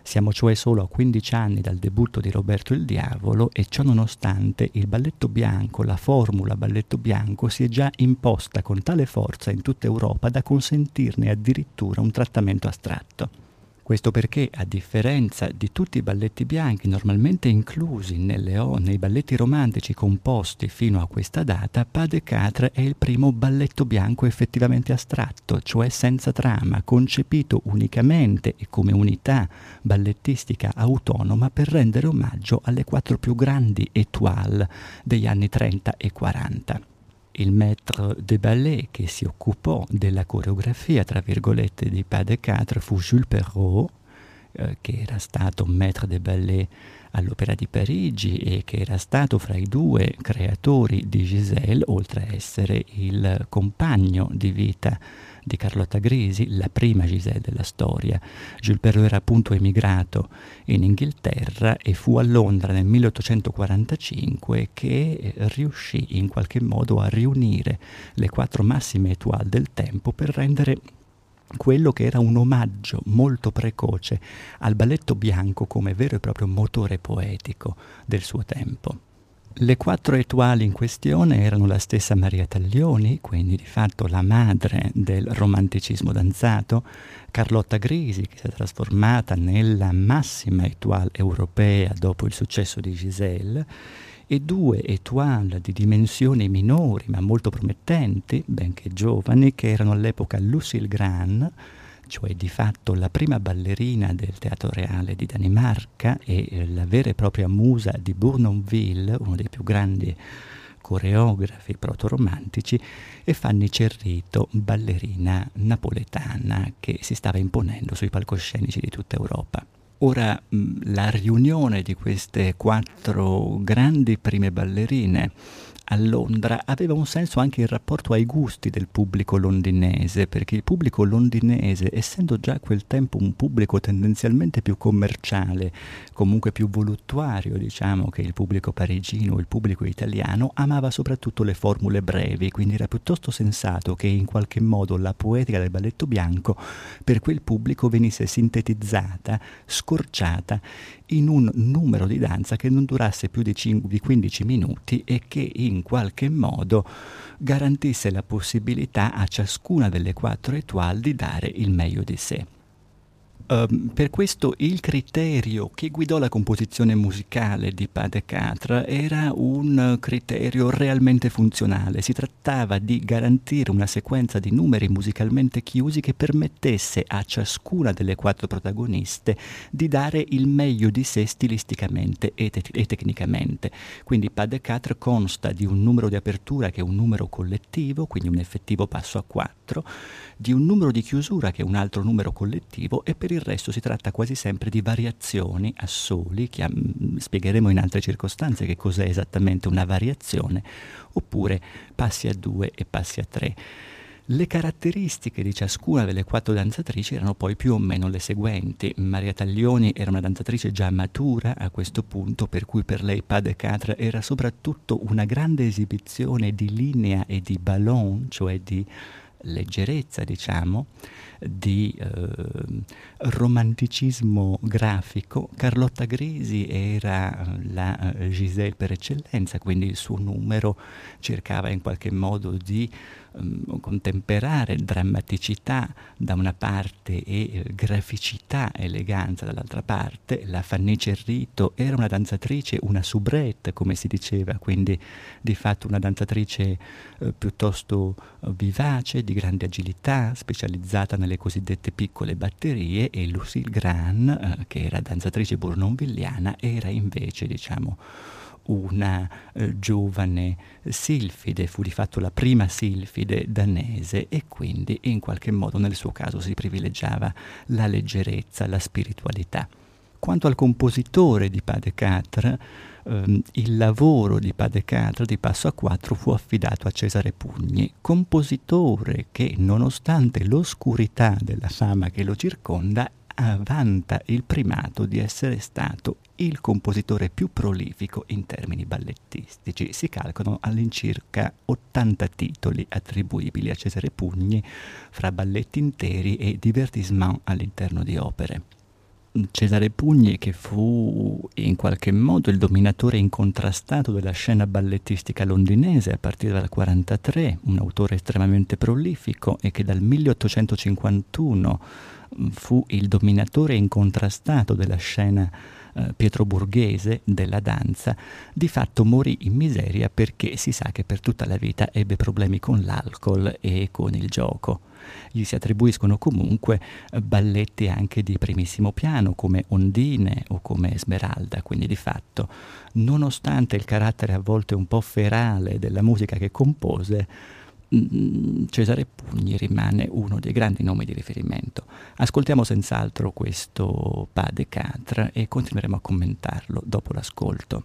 Siamo cioè solo a 15 anni dal debutto di Roberto il Diavolo e ciò nonostante il balletto bianco, la formula balletto bianco si è già imposta con tale forza in tutta Europa da consentirne addirittura un trattamento astratto. Questo perché, a differenza di tutti i balletti bianchi normalmente inclusi nelle o nei balletti romantici composti fino a questa data, Pas de Quatre è il primo balletto bianco effettivamente astratto, cioè senza trama, concepito unicamente e come unità ballettistica autonoma per rendere omaggio alle quattro più grandi étoiles degli anni 30 e 40 il maître de ballet che si occupò della coreografia, tra virgolette, di Pas de Quatre fu Jules Perrault, eh, che era stato maître de ballet all'Opera di Parigi e che era stato fra i due creatori di Giselle, oltre a essere il compagno di vita di Carlotta Grisi, la prima Giselle della storia. Jules Perrault era appunto emigrato in Inghilterra e fu a Londra nel 1845 che riuscì in qualche modo a riunire le quattro massime étoile del tempo per rendere quello che era un omaggio molto precoce al balletto bianco come vero e proprio motore poetico del suo tempo. Le quattro etuali in questione erano la stessa Maria Taglioni, quindi di fatto la madre del romanticismo danzato, Carlotta Grisi, che si è trasformata nella massima etuale europea dopo il successo di Giselle, e due étoile di dimensioni minori ma molto promettenti, benché giovani, che erano all'epoca Lucille Gran, cioè di fatto la prima ballerina del Teatro Reale di Danimarca e eh, la vera e propria musa di Bournonville, uno dei più grandi coreografi proto-romantici, e Fanny Cerrito, ballerina napoletana che si stava imponendo sui palcoscenici di tutta Europa. Ora, la riunione di queste quattro grandi prime ballerine a Londra aveva un senso anche in rapporto ai gusti del pubblico londinese, perché il pubblico londinese, essendo già a quel tempo un pubblico tendenzialmente più commerciale, comunque più voluttuario, diciamo, che il pubblico parigino o il pubblico italiano, amava soprattutto le formule brevi, quindi era piuttosto sensato che in qualche modo la poetica del balletto bianco per quel pubblico venisse sintetizzata, scorciata in un numero di danza che non durasse più di, 5, di 15 minuti e che in qualche modo garantisse la possibilità a ciascuna delle quattro étoile di dare il meglio di sé. Uh, per questo il criterio che guidò la composizione musicale di Pas de Quatre era un criterio realmente funzionale. Si trattava di garantire una sequenza di numeri musicalmente chiusi che permettesse a ciascuna delle quattro protagoniste di dare il meglio di sé stilisticamente e, te- e tecnicamente. Quindi Pas de Quatre consta di un numero di apertura che è un numero collettivo, quindi un effettivo passo a quattro, di un numero di chiusura che è un altro numero collettivo e per il resto si tratta quasi sempre di variazioni a soli, che um, spiegheremo in altre circostanze che cos'è esattamente una variazione, oppure passi a due e passi a tre. Le caratteristiche di ciascuna delle quattro danzatrici erano poi più o meno le seguenti. Maria Taglioni era una danzatrice già matura a questo punto, per cui per lei Pas de Quatre era soprattutto una grande esibizione di linea e di ballon, cioè di leggerezza, diciamo, di eh, romanticismo grafico. Carlotta Grisi era la eh, Giselle per eccellenza, quindi il suo numero cercava in qualche modo di um, contemperare drammaticità da una parte e eh, graficità, eleganza dall'altra parte. La Fanny Cerrito era una danzatrice, una soubrette, come si diceva, quindi di fatto una danzatrice eh, piuttosto eh, vivace, di grande agilità, specializzata nelle cosiddette piccole batterie e Lucille Gran, eh, che era danzatrice bournonvilliana, era invece, diciamo, una eh, giovane silfide, fu di fatto la prima silfide danese e quindi in qualche modo nel suo caso si privilegiava la leggerezza, la spiritualità. Quanto al compositore di Pas de Quatre, ehm, il lavoro di Pas de Quatre, di Passo a Quattro, fu affidato a Cesare Pugni, compositore che, nonostante l'oscurità della fama che lo circonda, vanta il primato di essere stato il compositore più prolifico in termini ballettistici. Si calcolano all'incirca 80 titoli attribuibili a Cesare Pugni fra balletti interi e divertissement all'interno di opere. Cesare Pugni, che fu in qualche modo il dominatore incontrastato della scena ballettistica londinese a partire dal 1943, un autore estremamente prolifico e che dal 1851 fu il dominatore incontrastato della scena eh, pietroburghese della danza, di fatto morì in miseria perché si sa che per tutta la vita ebbe problemi con l'alcol e con il gioco. Gli si attribuiscono comunque eh, balletti anche di primissimo piano come Ondine o come Esmeralda, quindi di fatto, nonostante il carattere a volte un po' ferale della musica che compose, Mm, Cesare Pugni rimane uno dei grandi nomi di riferimento. Ascoltiamo senz'altro questo Pas de Quatre e continueremo a commentarlo dopo l'ascolto.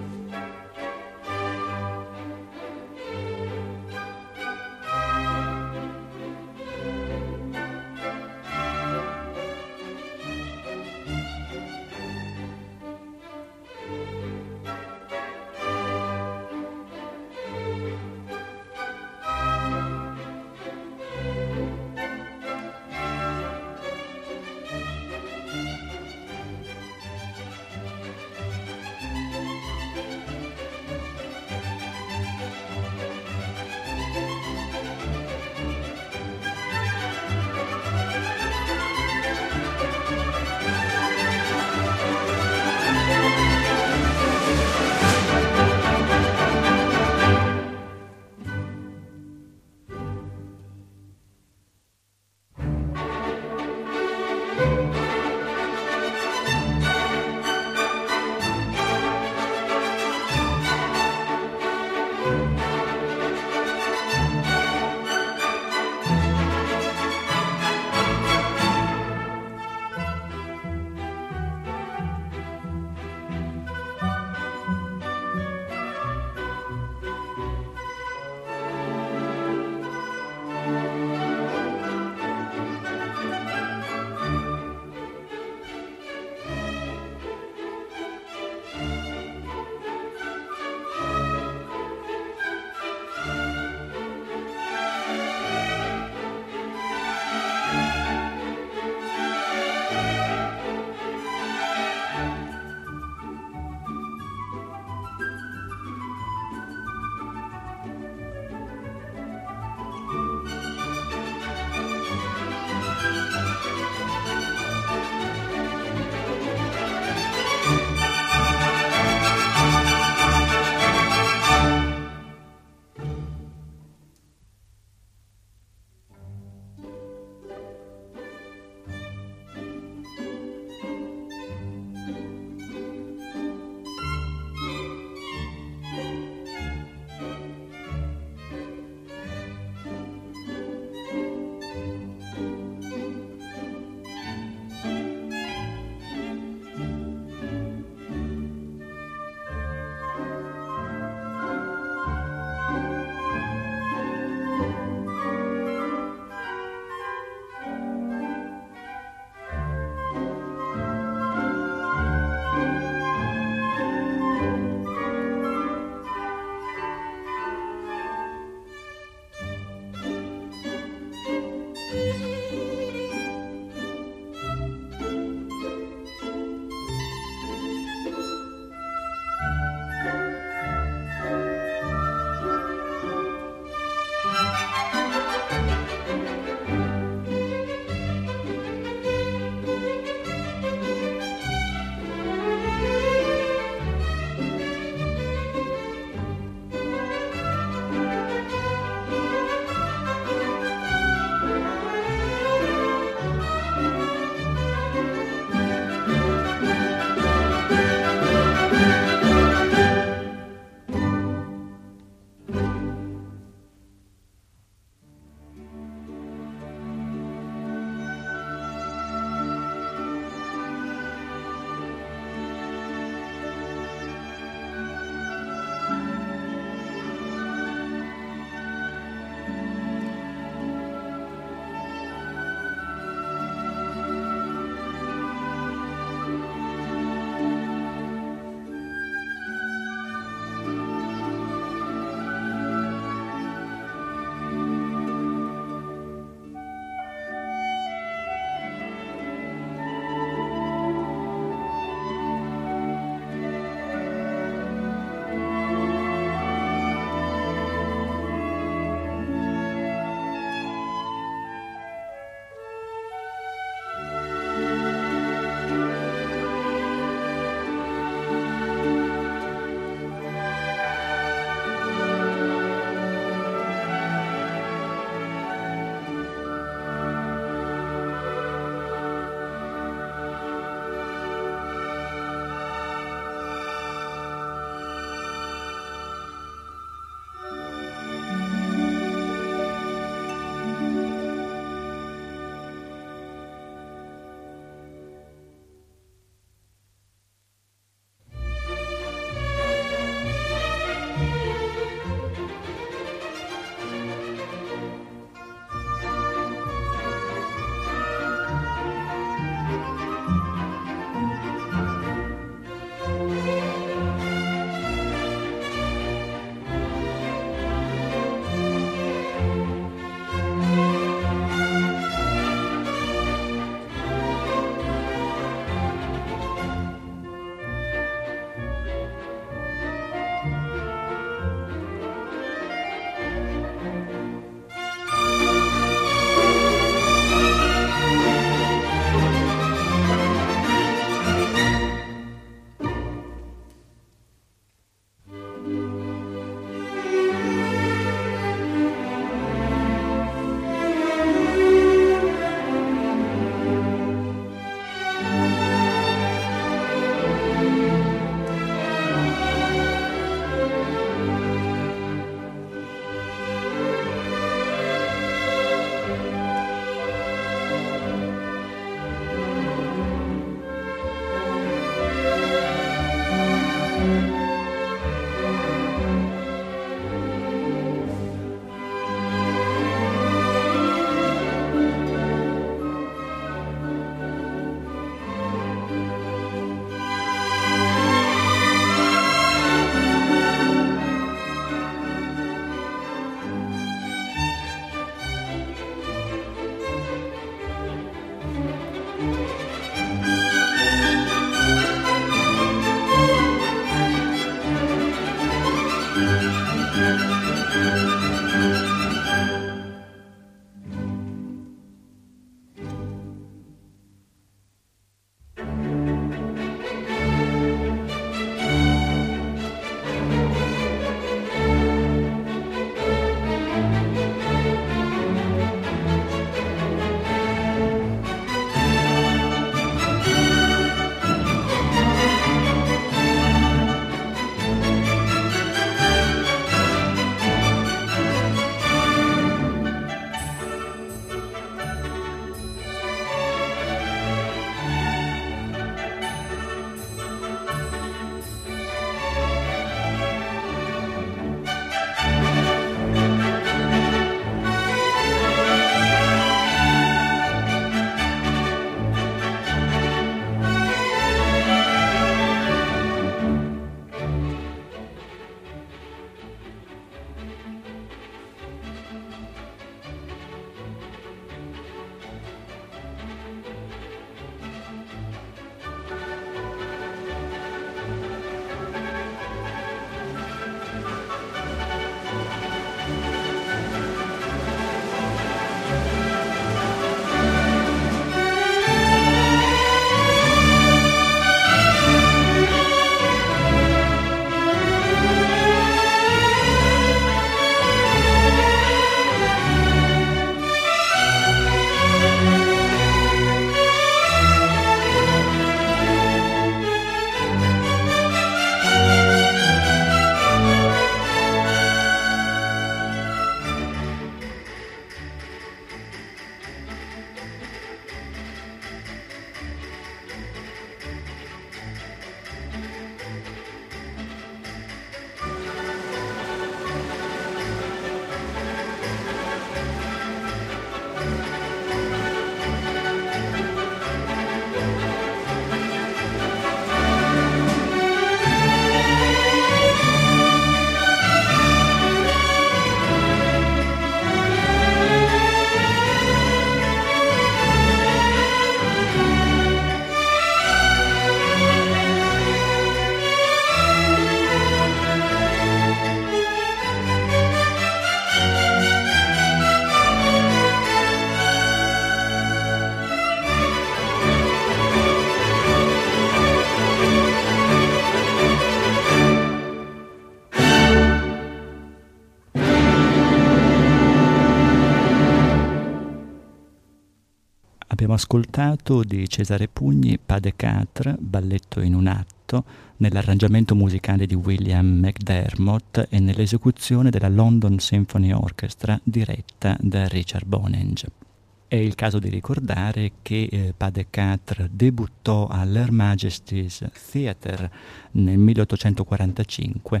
Ascoltato di Cesare Pugni Pas de Quatre, balletto in un atto, nell'arrangiamento musicale di William McDermott e nell'esecuzione della London Symphony Orchestra diretta da Richard Bonenge. È il caso di ricordare che eh, Pas de Quatre debuttò all'Her Majesty's Theatre nel 1845,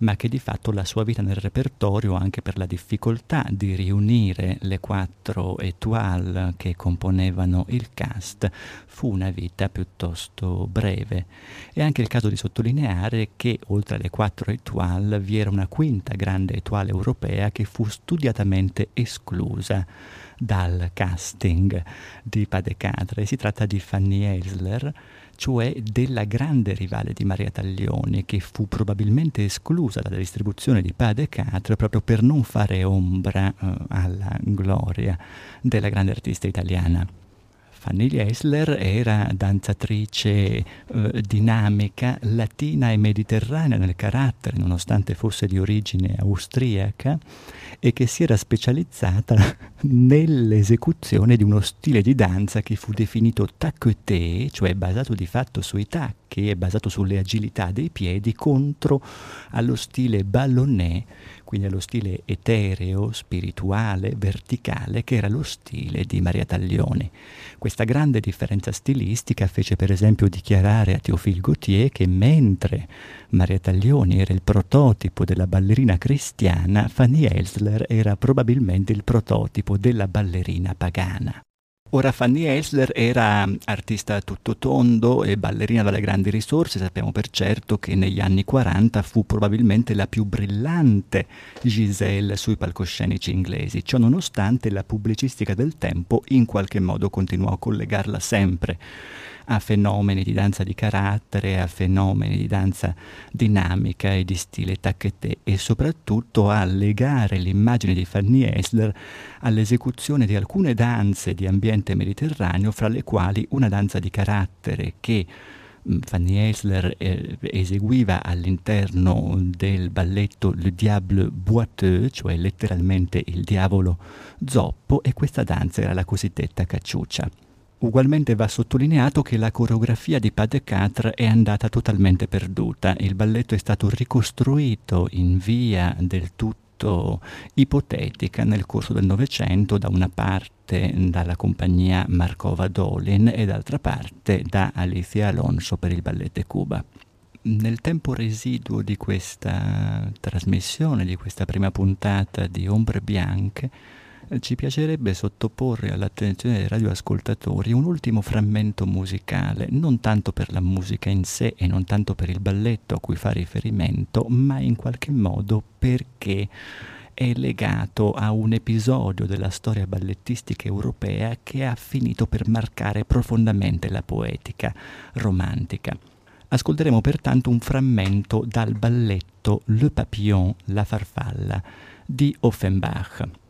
ma che di fatto la sua vita nel repertorio, anche per la difficoltà di riunire le quattro étoiles che componevano il cast, fu una vita piuttosto breve. È anche il caso di sottolineare che oltre alle quattro étoiles vi era una quinta grande étoile europea che fu studiatamente esclusa dal casting di Padecadre. Si tratta di Fanny Elsler, cioè della grande rivale di Maria Taglioni, che fu probabilmente esclusa dalla distribuzione di Padecadre proprio per non fare ombra uh, alla gloria della grande artista italiana. Fanny Liesler era danzatrice eh, dinamica, latina e mediterranea nel carattere, nonostante fosse di origine austriaca, e che si era specializzata [LAUGHS] nell'esecuzione di uno stile di danza che fu definito tacqueté, cioè basato di fatto sui tacchi e basato sulle agilità dei piedi, contro allo stile ballonné quindi allo stile etereo, spirituale, verticale, che era lo stile di Maria Taglioni. Questa grande differenza stilistica fece per esempio dichiarare a Théophile Gautier che mentre Maria Taglioni era il prototipo della ballerina cristiana, Fanny Elsler era probabilmente il prototipo della ballerina pagana. Ora Fanny Elsler era artista tutto tondo e ballerina dalle grandi risorse, sappiamo per certo che negli anni 40 fu probabilmente la più brillante Giselle sui palcoscenici inglesi. Ciò nonostante la pubblicistica del tempo in qualche modo continuò a collegarla sempre a fenomeni di danza di carattere, a fenomeni di danza dinamica e di stile taccheté e soprattutto a legare l'immagine di Fanny Esler all'esecuzione di alcune danze di ambiente mediterraneo, fra le quali una danza di carattere che mm, Fanny Esler eh, eseguiva all'interno del balletto Le Diable Boiteux, cioè letteralmente il diavolo zoppo, e questa danza era la cosiddetta cacciuccia. Ugualmente va sottolineato che la coreografia di Pas de è andata totalmente perduta. Il balletto è stato ricostruito in via del tutto ipotetica nel corso del Novecento, da una parte dalla compagnia Markova Dolin e d'altra parte da Alicia Alonso per il Ballet Cuba. Nel tempo residuo di questa trasmissione, di questa prima puntata di Ombre Bianche, ci piacerebbe sottoporre all'attenzione dei radioascoltatori un ultimo frammento musicale, non tanto per la musica in sé e non tanto per il balletto a cui fa riferimento, ma in qualche modo perché è legato a un episodio della storia ballettistica europea che ha finito per marcare profondamente la poetica romantica. Ascolteremo pertanto un frammento dal balletto Le Papillon, la farfalla di Offenbach.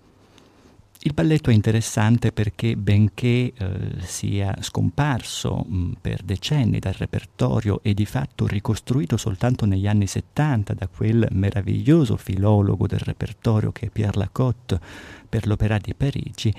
Il balletto è interessante perché benché eh, sia scomparso mh, per decenni dal repertorio e di fatto ricostruito soltanto negli anni 70 da quel meraviglioso filologo del repertorio che è Pierre Lacotte per l'Opéra di Parigi,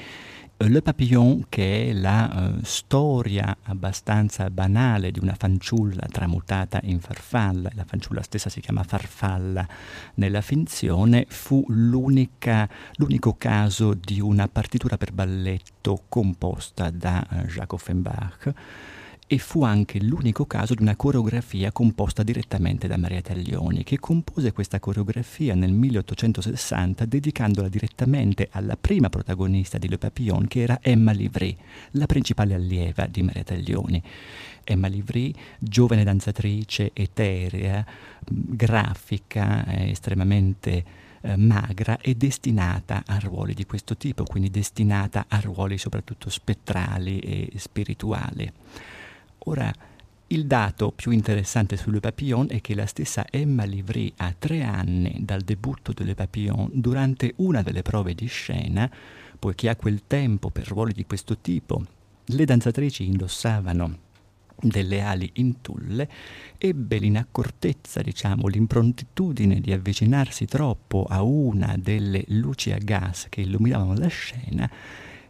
le Papillon, che è la uh, storia abbastanza banale di una fanciulla tramutata in farfalla, la fanciulla stessa si chiama farfalla nella finzione, fu l'unico caso di una partitura per balletto composta da uh, Jacques Offenbach e fu anche l'unico caso di una coreografia composta direttamente da Maria Taglioni, che compose questa coreografia nel 1860 dedicandola direttamente alla prima protagonista di Le Papillon, che era Emma Livry, la principale allieva di Maria Taglioni. Emma Livry, giovane danzatrice, eterea, grafica, estremamente eh, magra e destinata a ruoli di questo tipo, quindi destinata a ruoli soprattutto spettrali e spirituali. Ora, il dato più interessante su Le Papillon è che la stessa Emma Livry, a tre anni dal debutto de Le Papillon, durante una delle prove di scena, poiché a quel tempo per ruoli di questo tipo le danzatrici indossavano delle ali in tulle, ebbe l'inaccortezza, diciamo, l'improntitudine di avvicinarsi troppo a una delle luci a gas che illuminavano la scena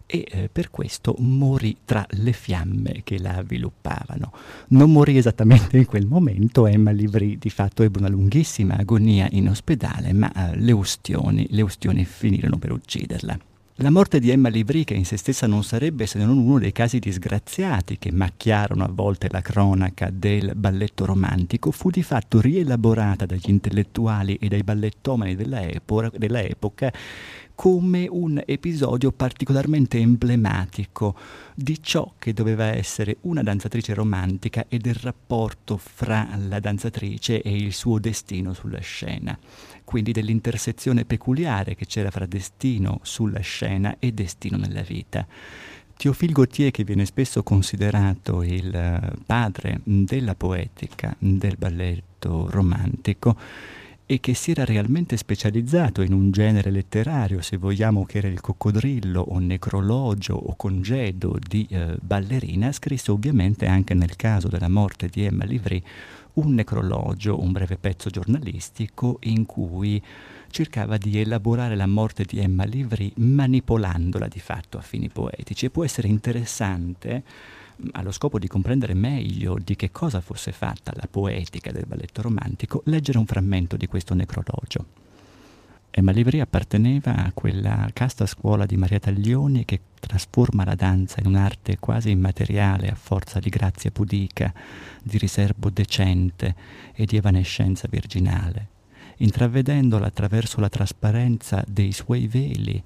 e eh, per questo morì tra le fiamme che la avviluppavano. Non morì esattamente in quel momento, Emma Livry di fatto ebbe una lunghissima agonia in ospedale, ma eh, le, ustioni, le ustioni finirono per ucciderla. La morte di Emma Livry, che in se stessa non sarebbe se non uno dei casi disgraziati che macchiarono a volte la cronaca del balletto romantico, fu di fatto rielaborata dagli intellettuali e dai ballettomani della, epoca, della epoca come un episodio particolarmente emblematico di ciò che doveva essere una danzatrice romantica e del rapporto fra la danzatrice e il suo destino sulla scena, quindi dell'intersezione peculiare che c'era fra destino sulla scena e destino nella vita. Théophile Gautier, che viene spesso considerato il padre della poetica del balletto romantico, e che si era realmente specializzato in un genere letterario, se vogliamo che era il coccodrillo o necrologio o congedo di eh, ballerina, scrisse ovviamente anche nel caso della morte di Emma Livry un necrologio, un breve pezzo giornalistico in cui cercava di elaborare la morte di Emma Livry manipolandola di fatto a fini poetici. E può essere interessante allo scopo di comprendere meglio di che cosa fosse fatta la poetica del balletto romantico, leggere un frammento di questo necrologio. Emma Livry apparteneva a quella casta scuola di Maria Taglioni che trasforma la danza in un'arte quasi immateriale a forza di grazia pudica, di riservo decente e di evanescenza virginale, intravedendola attraverso la trasparenza dei suoi veli,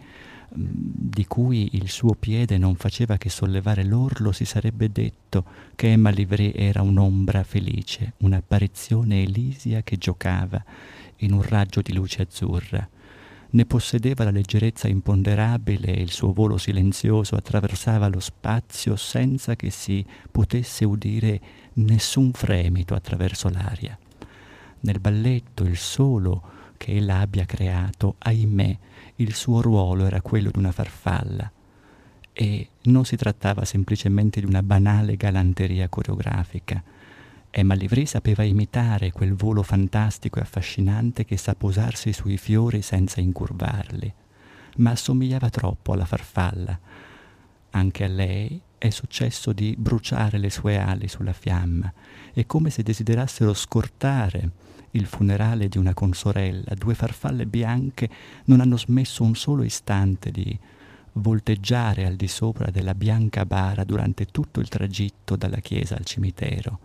di cui il suo piede non faceva che sollevare l'orlo, si sarebbe detto che Emma Livry era un'ombra felice, un'apparizione elisia che giocava in un raggio di luce azzurra, ne possedeva la leggerezza imponderabile e il suo volo silenzioso attraversava lo spazio senza che si potesse udire nessun fremito attraverso l'aria. Nel balletto il solo che ella abbia creato, ahimè, il suo ruolo era quello di una farfalla e non si trattava semplicemente di una banale galanteria coreografica. Emma Livry sapeva imitare quel volo fantastico e affascinante che sa posarsi sui fiori senza incurvarli, ma assomigliava troppo alla farfalla. Anche a lei è successo di bruciare le sue ali sulla fiamma, e come se desiderassero scortare il funerale di una consorella, due farfalle bianche non hanno smesso un solo istante di volteggiare al di sopra della bianca bara durante tutto il tragitto dalla chiesa al cimitero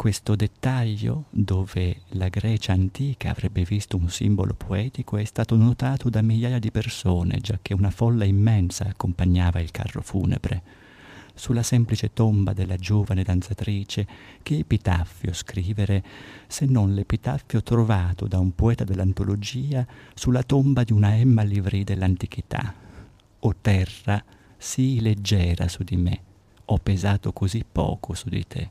questo dettaglio, dove la Grecia antica avrebbe visto un simbolo poetico, è stato notato da migliaia di persone, giacché una folla immensa accompagnava il carro funebre. Sulla semplice tomba della giovane danzatrice, che epitaffio scrivere se non l'epitaffio trovato da un poeta dell'antologia sulla tomba di una Emma Livry dell'antichità? O terra, sii leggera su di me, ho pesato così poco su di te.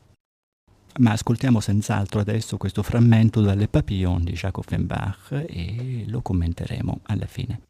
Ma ascoltiamo senz'altro adesso questo frammento dalle Papillon di Jacques Offenbach e lo commenteremo alla fine.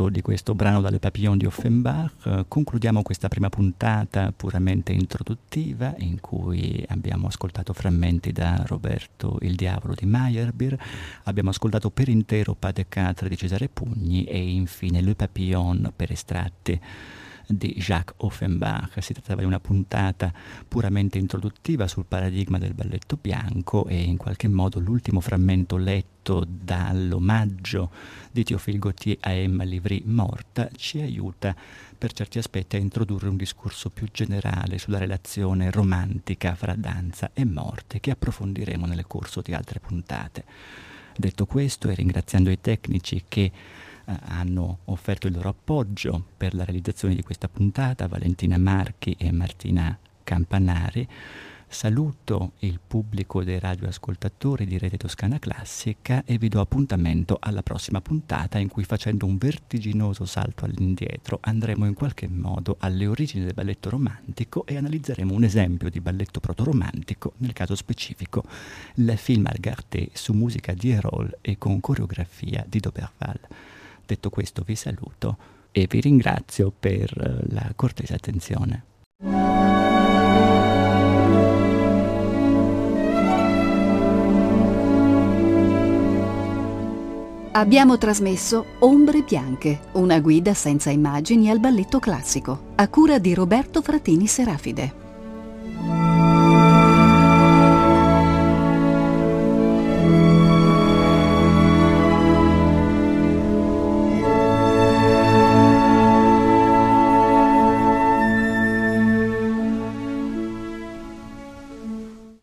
L'ascolto di questo brano dalle Papillon di Offenbach. Concludiamo questa prima puntata puramente introduttiva in cui abbiamo ascoltato frammenti da Roberto Il Diavolo di Meyerbeer, abbiamo ascoltato per intero Pas de di Cesare Pugni e infine Le Papillon per estratti di Jacques Offenbach. Si trattava di una puntata puramente introduttiva sul paradigma del balletto bianco e in qualche modo l'ultimo frammento letto dall'omaggio di Théophile Gautier a Emma Livry morta ci aiuta per certi aspetti a introdurre un discorso più generale sulla relazione romantica fra danza e morte che approfondiremo nel corso di altre puntate. Detto questo e ringraziando i tecnici che hanno offerto il loro appoggio per la realizzazione di questa puntata, Valentina Marchi e Martina Campanari. Saluto il pubblico dei radioascoltatori di Rete Toscana Classica e vi do appuntamento alla prossima puntata in cui facendo un vertiginoso salto all'indietro andremo in qualche modo alle origini del balletto romantico e analizzeremo un esempio di balletto protoromantico, nel caso specifico la film Algarté su musica di Erol e con coreografia di Doberval. Detto questo vi saluto e vi ringrazio per eh, la cortese attenzione. Abbiamo trasmesso Ombre Bianche, una guida senza immagini al balletto classico, a cura di Roberto Fratini Serafide.